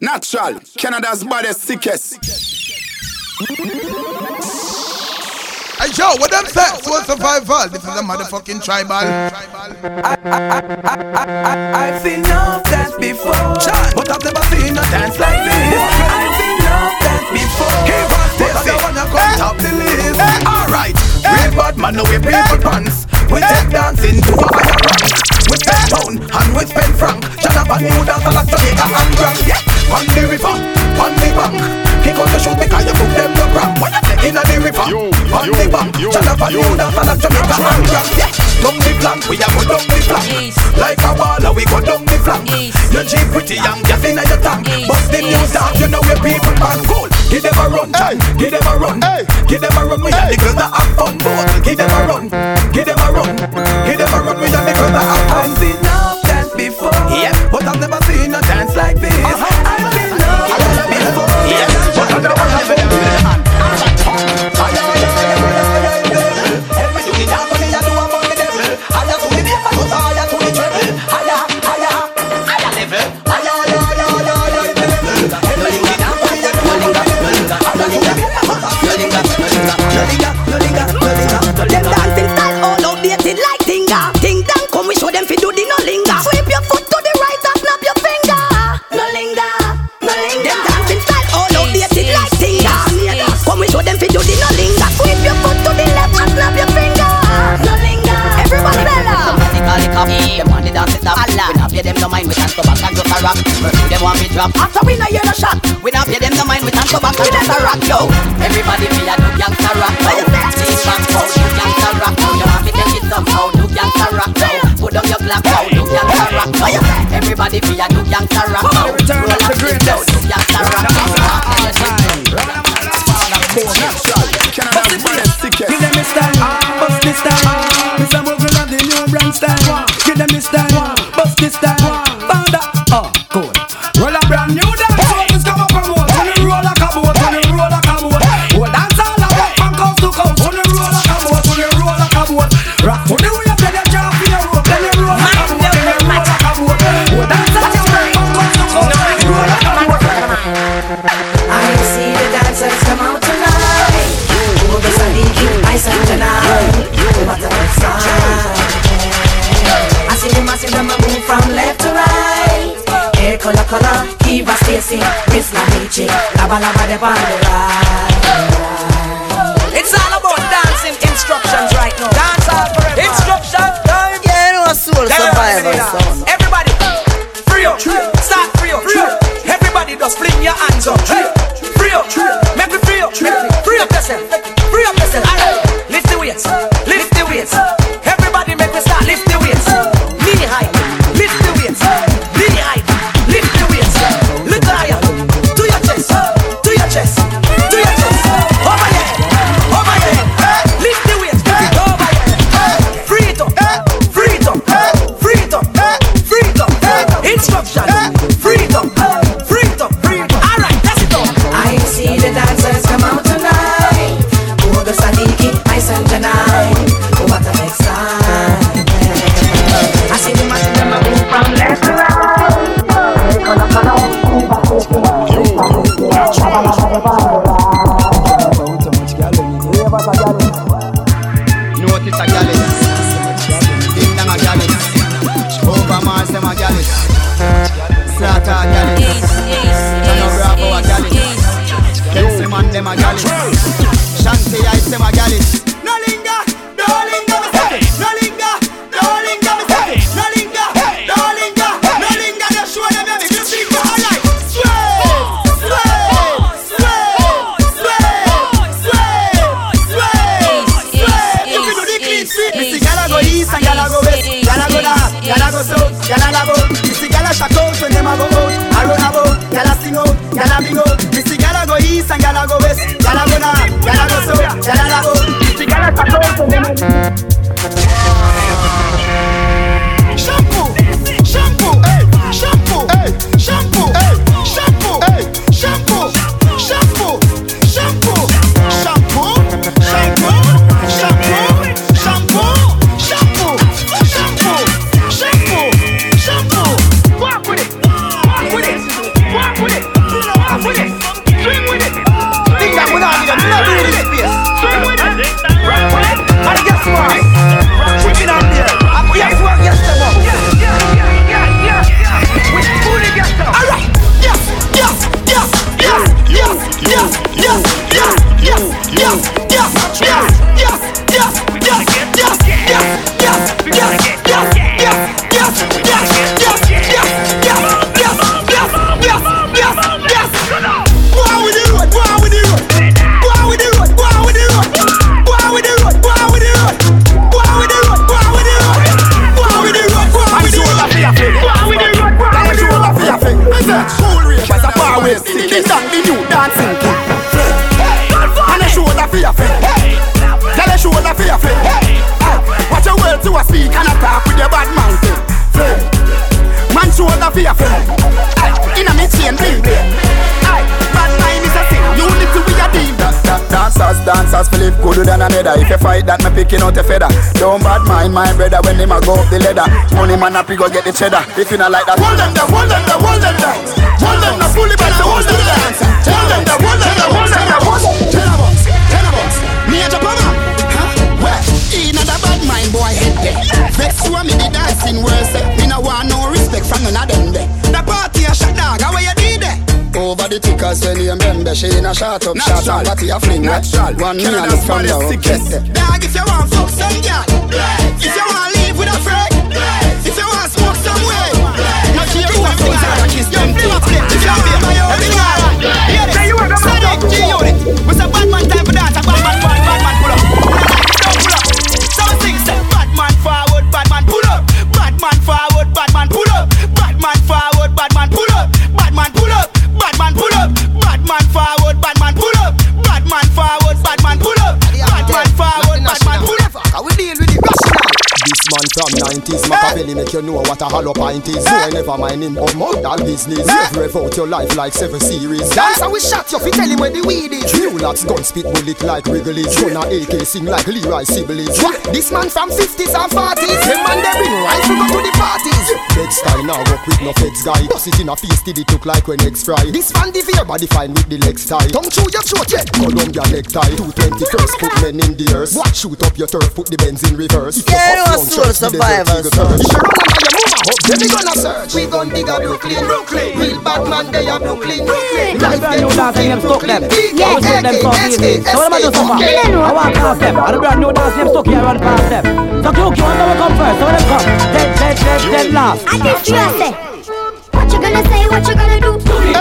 Natural, Canada's baddest, sickest. Hey yo, what them say? Soul survival. This is a motherfucking tribal. I, I, I, I, I've seen enough dance before, but I've never seen a dance like this. I've seen enough dance before. Keep on Stacy, I wanna come top the list. Alright, real bad man, no way people pants. We take dancing to a higher rank. We spend pound and we spend franc. Shut up and new dance like Jamaica and Grand. Yeah, on the river, on the bank. Kick out the shoes because you put them no cramp. What you say in the river, on the bank. Shut up and new dance like Jamaica and Grand. Yeah, down the flank, we a go down the flank. Like a baller, we go down the flank. You cheap pretty young, gas in your tank. Bust the new dance, you know where people man cool. Give them a run, hey. give them a run, hey. give them a run. We hey. the girls that have fun, both. Give them a run, give them a run, give them a run. We the girls that have fun. I've seen enough dance before, yeah, but I've never seen a dance like this. Uh-huh. Walk Philip gooder than another If you fight that, me picking out a feather. Don't bad mind my brother when him a go up the ladder. Money man happy go get the cheddar. If you not like that Hold them there, hold them there, hold them there Hold them there, fully back to hold them there Hold them there, hold them there, hold them there hold them there. Ten bucks, ten bucks Major Pama, huh? Well, inna the bad mind boy head there. Vex you me the dancing worse. Me no want no respect from none of them there. The party a shot dog, how you there? The tickers when you remember She in a shot up shot and what you fling eh? One me a look from the upset Dog if you want fuck some girl If you want live with a friend If you want smoke some way No care who a things are kiss them If you want be my own Hear this Sonic G-Unit We say bad man time for dance A bad man make you know what a hollow pint is. You never mind him of modal business. You rev out your life like seven series. Dance and we shot you fi tell him where the weed is. New lots gun spit bullet like Wrigley's. Gun a AK sing like Leroy What? This man from 50s and 40s Them man they bring rifle go to the parties. Bed style now work with no feds guy. Bust it in a face till it look like when eggs fry. This fan the fear body fine with the legs tie Tongue through your throat yeah Columbia necktie 220 first put men in the earth. What? Shoot up your turf put the Benz in reverse. If you Yeah, you down, a soul church, the desert survivor, eagle son. you run under your then we gonna search We gon' dig a Brooklyn Brooklyn Real bad man they a Brooklyn Brooklyn Life brand new dance name stuck them. Yeah, I was with them so easy. So what am I do so far? I walk past them. And the brand new dance name stuck here, I run past them. So Q, you want them to come first? So when them come, dead, dead, dead, dead last. I just you say. What you gonna say? What you gonna do?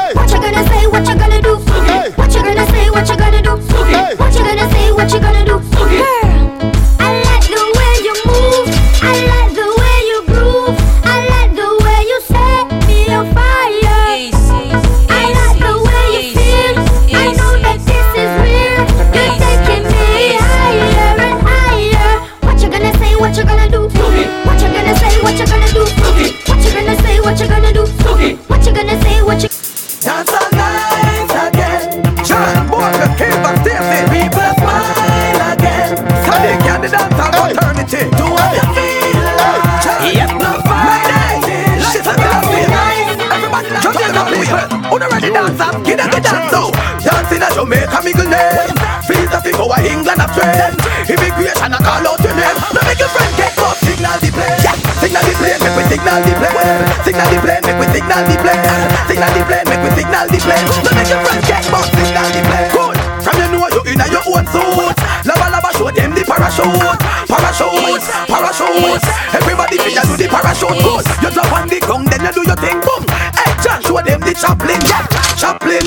Signal the plane. Signal the plane, make we signal the plane. Signal the plane, make we signal the plane. Now make your friend get up. Signal the plane. Good. From you know you in your own suit. Lava lava show them the parachute. Parachute, parachute. Everybody you do the parachute. Good. You drop on the ground, then you do your thing. Boom. Hey, John, show them the Chaplin. Yeah. Chaplin,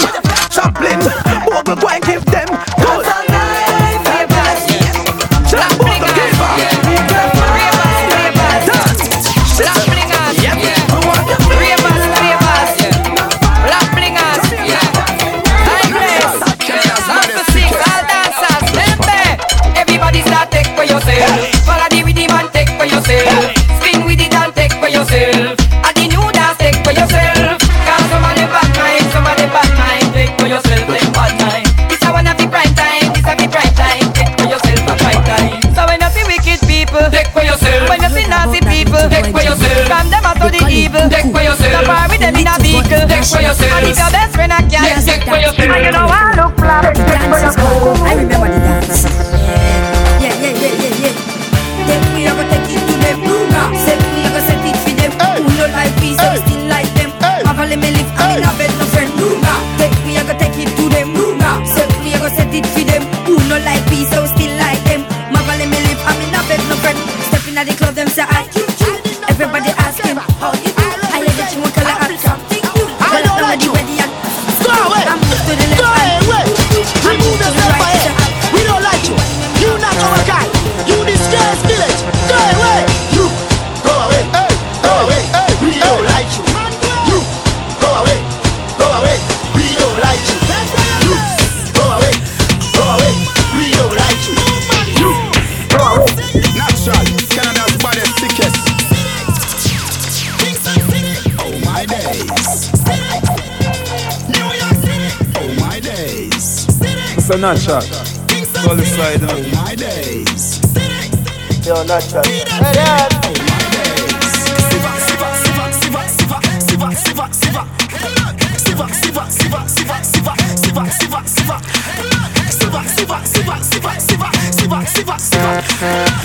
Chaplin. Bogle, go natural. Qualified. Oh my days. Yo, natural. Hey, yeah.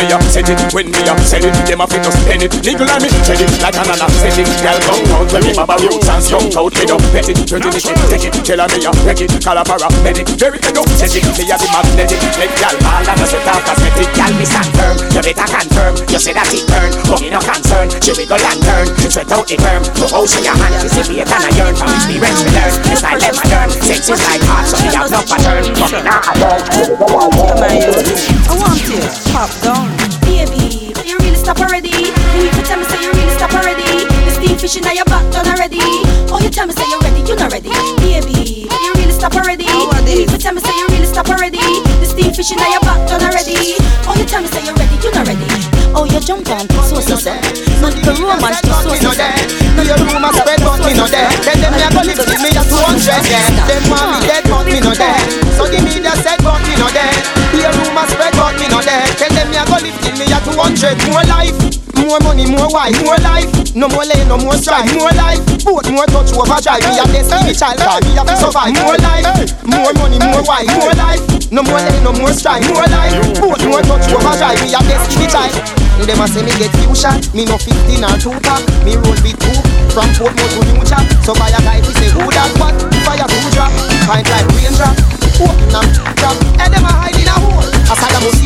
Me up, set it when me up, set it. Them a fi just spend it. Nigga like me, tread it like an anesthetic. Y'all come out when me baba roots and skunk out. Me don't pet it, the shit, take it. Tell me up, wreck it, call a paramedic. Very good, set it. Me a the magnetic. Make y'all all and a set cosmetic. Y'all me stand firm, you better confirm. You say that it burn, but me no concern. She we go lantern, sweat out the firm. Go ocean your hand, you see me a can of yearn. From experience we learn, it's like a learn. Sex is like heart, so me have no pattern. But me not a learn. I want want you. Pop down. Baby, you really stop already? You need to tell me say you really stop already. The steam fish in your back done already. Oh, you tell me say you're ready, you're not ready. Baby, you really stop already? You need to tell me say you really stop already. The steam fish in your back done already. Oh, you tell me say you're ready, you're not ready. Oh, you jump on to so so so. Not the romance to so so so. No, your room a spread, but me no there. Then them me a go give me a 200, yeah. Them want me dead, but me no there. So give me the set, but me no there. Room a spread, but me no there. Tell them me a go give me a 200. More life, more money, more wife, more life. No more lay, no more strife, more life. Both more touch overdrive. Me a destiny child, me a to survive. More life, more money, more wife, more life. No more lay, no more strife, more life. Both more touch overdrive. Me a destiny child. Them a say me get few shot, me no 15 or 2 pack Me roll with two, from Portmore to New Jack So buy a guy we say who that what, fire two drop Find like ranger, open up, drop And them a hide in a hole, a Saddam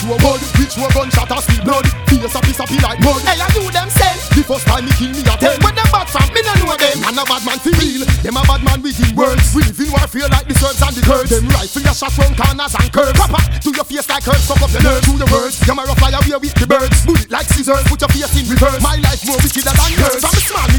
them Bad man not true mud Which one gun shot and spill blood. Face a piece of like mud. Hey are you them say. The first time he kill me a ten. When them bad from me no know them. Man a bad man for real Them a bad man with him words. We live in warfare like the serves and the girls Them rifle your shot round corners and curves. Papa to your face like curves. Fuck up your nerves. Through your words. Them a rough fly away with the birds. Bullet like scissors. Put your face in reverse. My life more wicked than yours. From the small me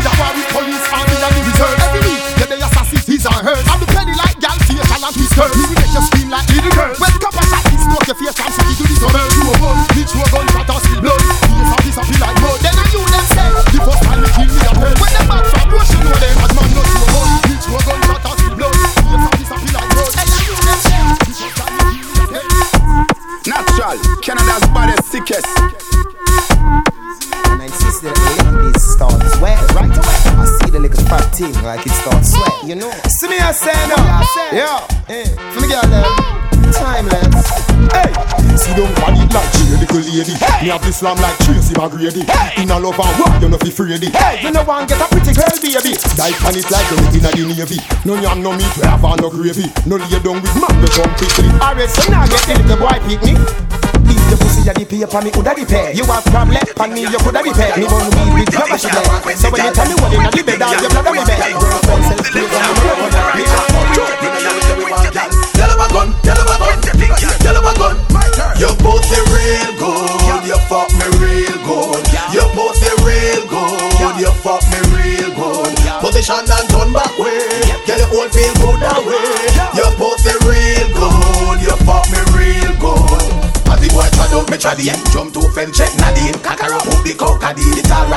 Me have the slam like Tracy McGrady. In a love and war, you know fi free Hey, you know one get a pretty girl, baby. Die on it like anything in the navy. No yam, no meat, we have no gravy. No lay down with man, we come quickly. Alright, so now get the little boy pick me. If the pussy a the paper, me coulda the pay. You have problem, and me you coulda the pay. Me bun weed with she there. So when you tell me what inna the bed, all your blood a me bed.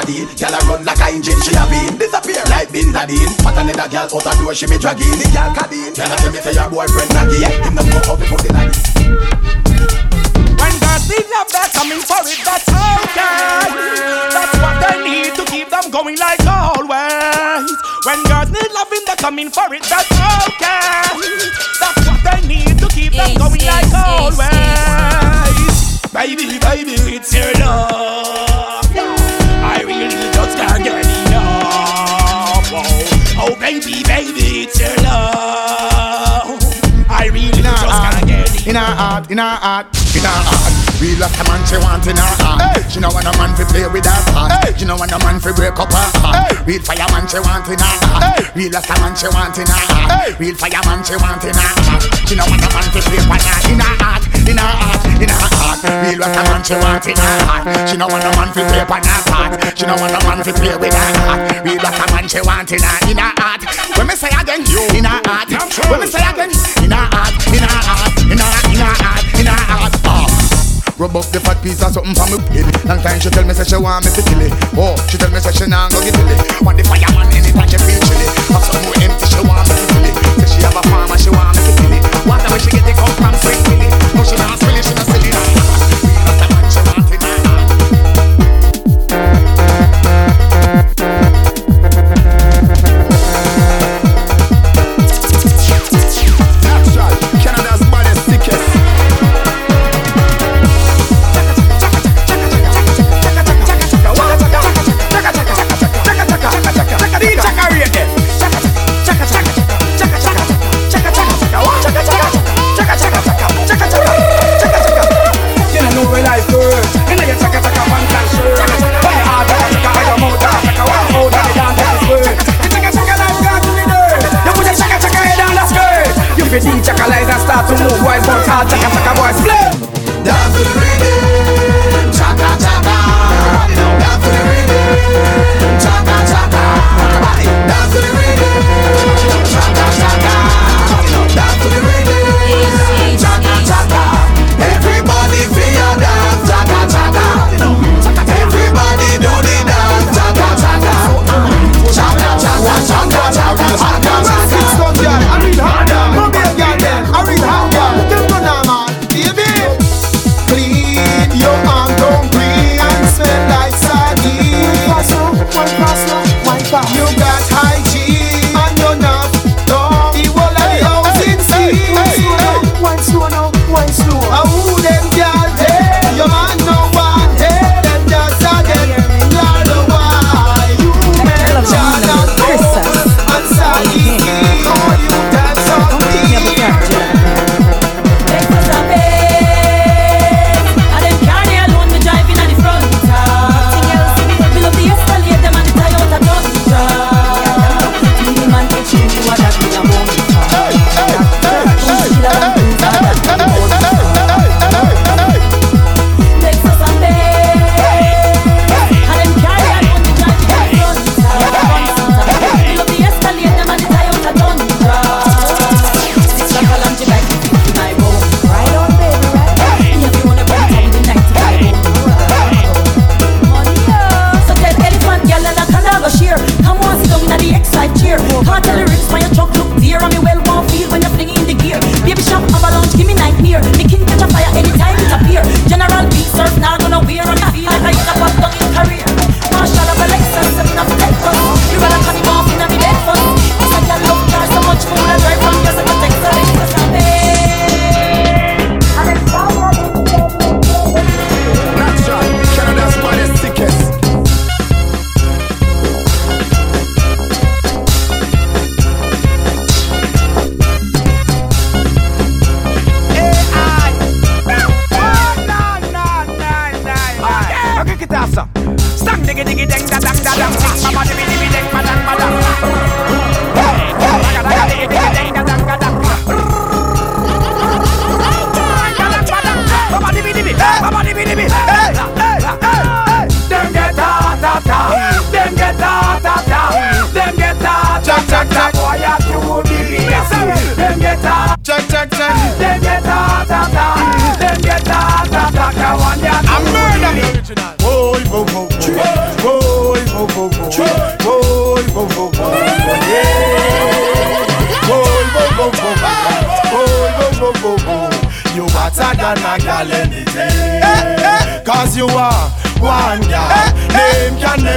Cockadine It's already Gyal a run like a engine She a been Disappear like Bin Laden But another gyal out a door She me dragging The gyal cadine Gyal a tell me say your boyfriend Naggy Him no know how to put it like this When girls need love, they're coming for it. That's okay. That's what they need to keep them going like always. When girls need loving, they're coming for it. That's okay. That's what they need to keep them going like always. Baby, baby, it's your love. Baby, baby, it's your love. I really just can't get enough. In her heart, in her heart, in her heart. Real like a man she want in her heart. Hey. She know want a man fi play with her heart. Hey. She know want a man fi break up her heart. Hey. Real fireman she want in her heart. Hey. Real like a man she want in her heart. Hey. Real fireman she want in her heart. She know want a man fi play with her in her heart, in her heart, in her heart. Real like a man she want in her heart. She know want a man fi play with her heart. She know want a man fi play with her heart. Real like a man she want in her in her heart. When me say again, you in her heart. When me say again, in her heart, in her heart, in her in her heart, in her heart. Rub up the fat piece of something for me pin Long time she tell me say she want me to kill it. Oh, she tell me say she nah go get it. Want the fireman anytime she feel chilly? Have some more empty she want me to fill it. Say she have a farm and she want me to kill it. Water where she get it come from Sweet Willie? No she not spill it, she not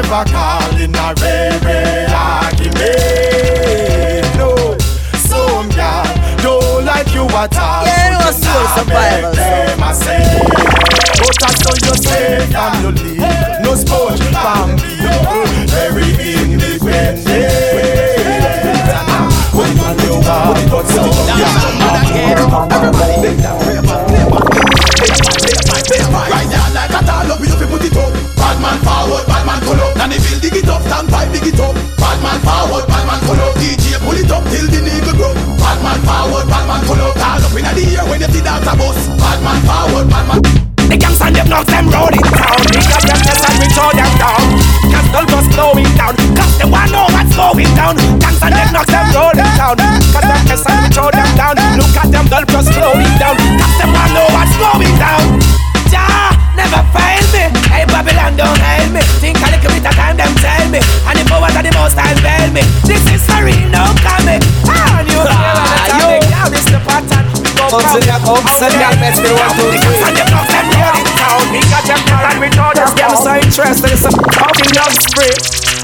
Name can dig it up. Bad man forward, bad man pull up. DJ pull it up till the needle grow. Bad man forward, bad man pull up. Tall up inna the air when you see that a bus. Bad man forward, bad man. The gangs and them knocks them rolling down Big up them test and we throw them down. Castle just slowing down. Cause they want know what's going down. Gangs and them knocks them rolling down Cause them test and we throw them down. Look at them dull just slowing down. Cause they want know what's going down. Jah never fail me. Hey Babylon don't hail me. Think a little bit me. And the powers of the most time fail me. This is for real no comic Ah you it Now this the pattern Ups and down, ups and down, best in one, two, three. And them knocks them rolling down Me got them and we throw them down So interested in some fucking love spray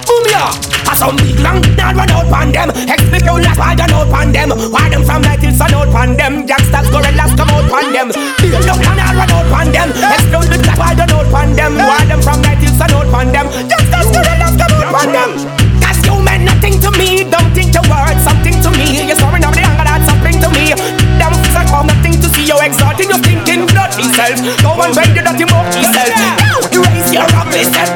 Boom ya A some big long now run out pan them. Explic you last why run out pan them. Why them from like till sun out pan them? Gangsters gorillas come out pan them. Big long now run out pan them. Explode the black why out pan them? Why them from like till sun out pan them? Gangsters gorillas come them. Cause you meant nothing to me. Don't think your words something to me. You're sorry now the anger that's something to me. Them are come nothing to see you exalting your thinking bloody self. Go and bend your dirty monkey self. Now erase your rubbish self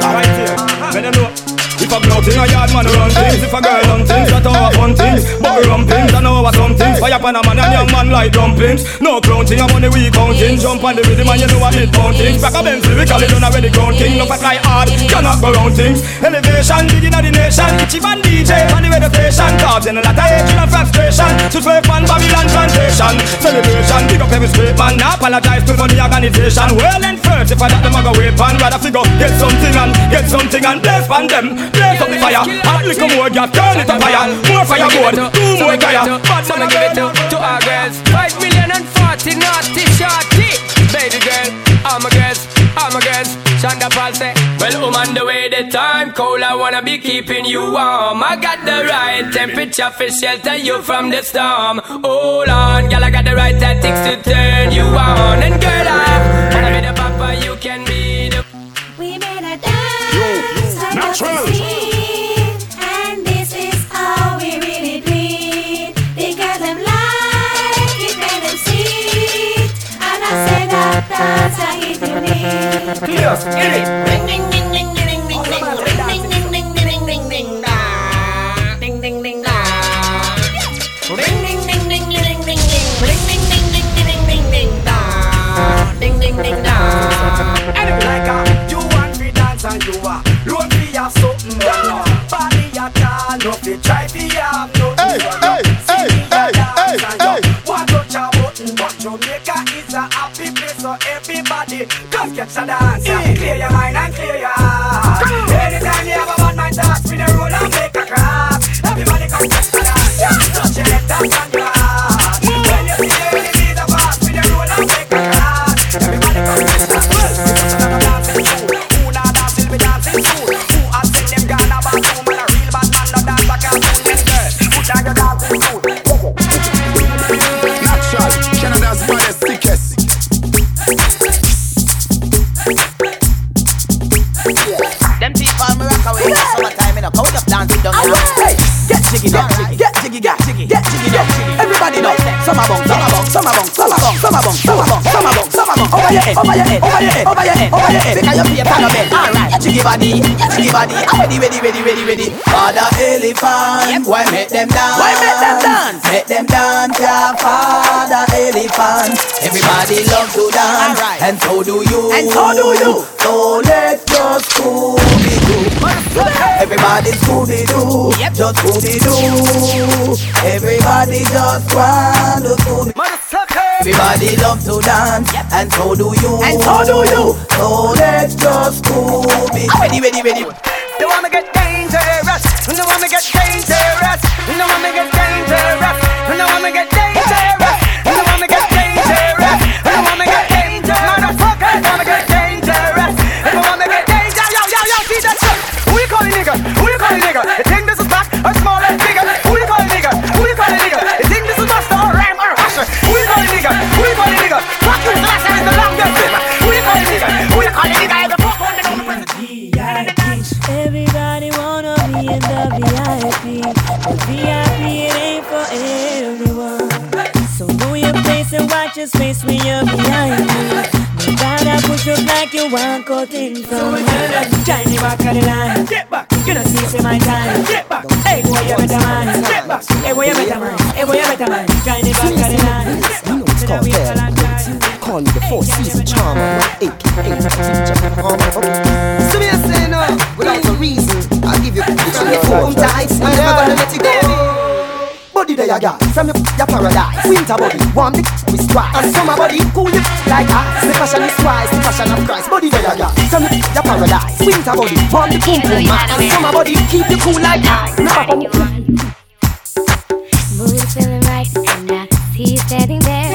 Blood thing, a yard man run things. If a girl run things, that our fun things. Bubble rum things, I know what some things. Fire pan a man and young man like dumplings No clown thing, I'm on the weak counting Jump on the rhythm and you know what it pound things Back a Benz lyrically done already ground king. No fat fly hard, cannot go round things. Elevation, digging at the nation. Itchy van DJ, on the radio station Causing a lot of hatred and frustration. To swerve on Babylon plantation. Celebration, big up every straight man. Now apologize to funny organization. Well and first, if I got them I go wait pan Rather figure, get something and get something and blaze pan them. Blaze up the fire, hot little more gas, turn it on fire More fireboard, two more tire. Bad So give it to, our girls. Five million and forty naughty shorty. Baby girl, all my girls, all my girls. Shonda Paul say Well, I'm on the way the time cold I wanna be keeping you warm. I got the right temperature for shelter you from the storm. Hold on, girl, I got the right tactics to turn you on. And girl, I wanna be the papa, you can Yes, get it. So everybody come catch a dance. Yeah. Clear your mind and clear your heart. Anytime you have a bad mind, dance with the roll and make a crack. Everybody come catch a dance. Yeah. Touch your head, dance Over your head, over your head, over your head, over your head, over your head. Because you play pan. Alright, get jiggy body, get jiggy body. I'm ready, ready, ready, ready, ready. Father elephant, why make them dance? Why make them dance? Make them dance, yeah, father elephant. Everybody love to dance, and so do you. And so do you. So let us Scooby Doo. Everybody Scooby Doo, just Scooby Doo. Everybody just want to Scooby. Everybody love to dance, and so do you. And so do you. So let's just Scooby. Ah, ready, ready, ready. You want me get dangerous? You want me get dangerous? You want me get like you want cut in from Johnny back of the line. Get back. You don't see say my time. Get back. Hey boy you better man. Get back. Hey boy you better man. Hey boy you better man. Johnny back of the line. You know it's called therapy. Call me the four season charmer, aka teacher. Um, okay. There from your, your paradise. Winter body, warm the with stripe And summer body, cool you like ice The fashion is twice, the fashion of Christ. Body there you got, from your, your paradise. Winter body, warm the boom boom man And summer body, keep you cool like ice Never come Mood feeling right, and I see you standing there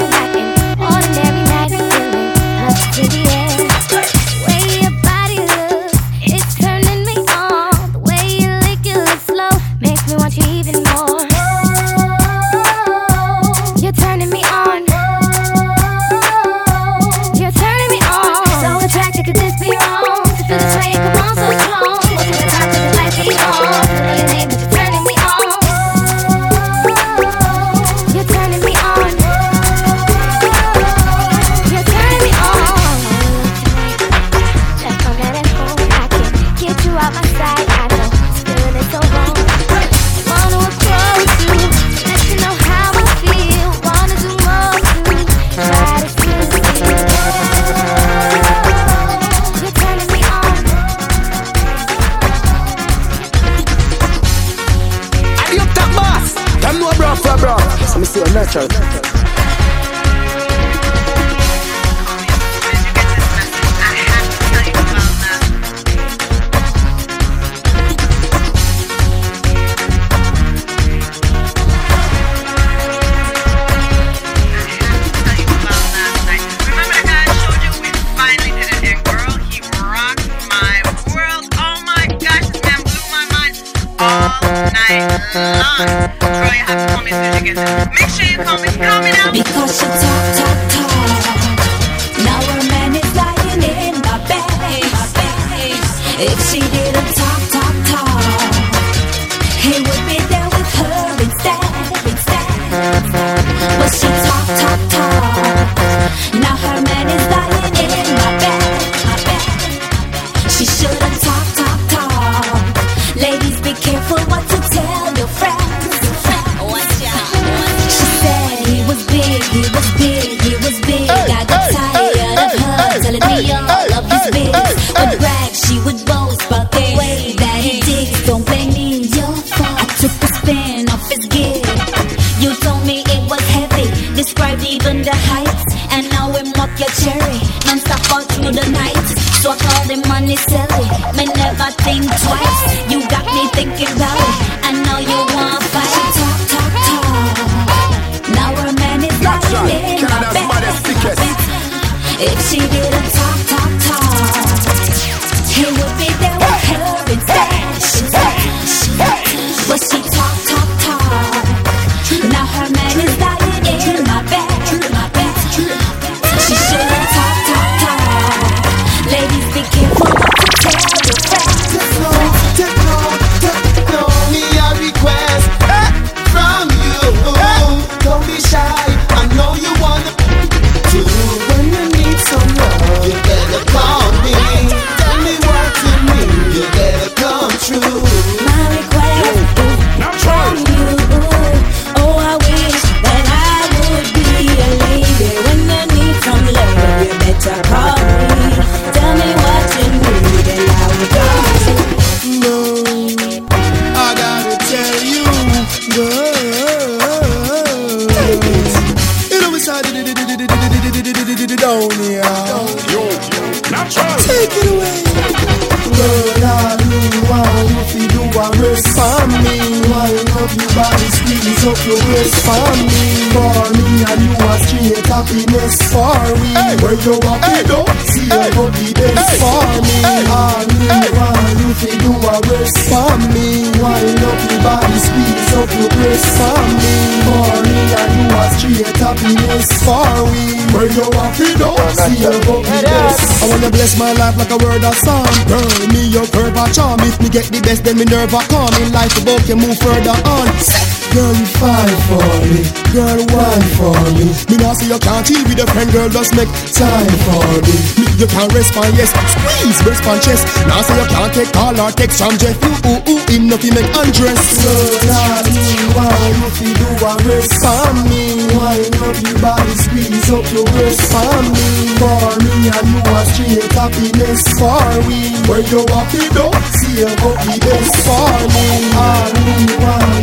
a word of song. Girl, me your curve a charm. If me get the best, then me nerve a calm. In life, boat can move further on. Girl, you fine for me. Girl, wine for me. Me now see you can't chill with a friend, girl. Just make time for me. Me, you can't respond, yes. Squeeze, respond, chest. Now see you can't take call or text from Jeff. Ooh, ooh, ooh, him nothing make undress. So I need why you feel do a rest for me. Wine up your body, squeeze up your breast for me. For me and you are straight happiness for we. Where you walk it up, see you go the best for me. Why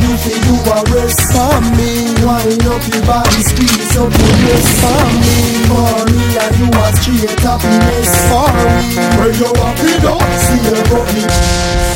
you feel do a a rest for me. Wind up your body, squeeze up your waist for me. For me and you are straight happiness for me. Where you up don't see you got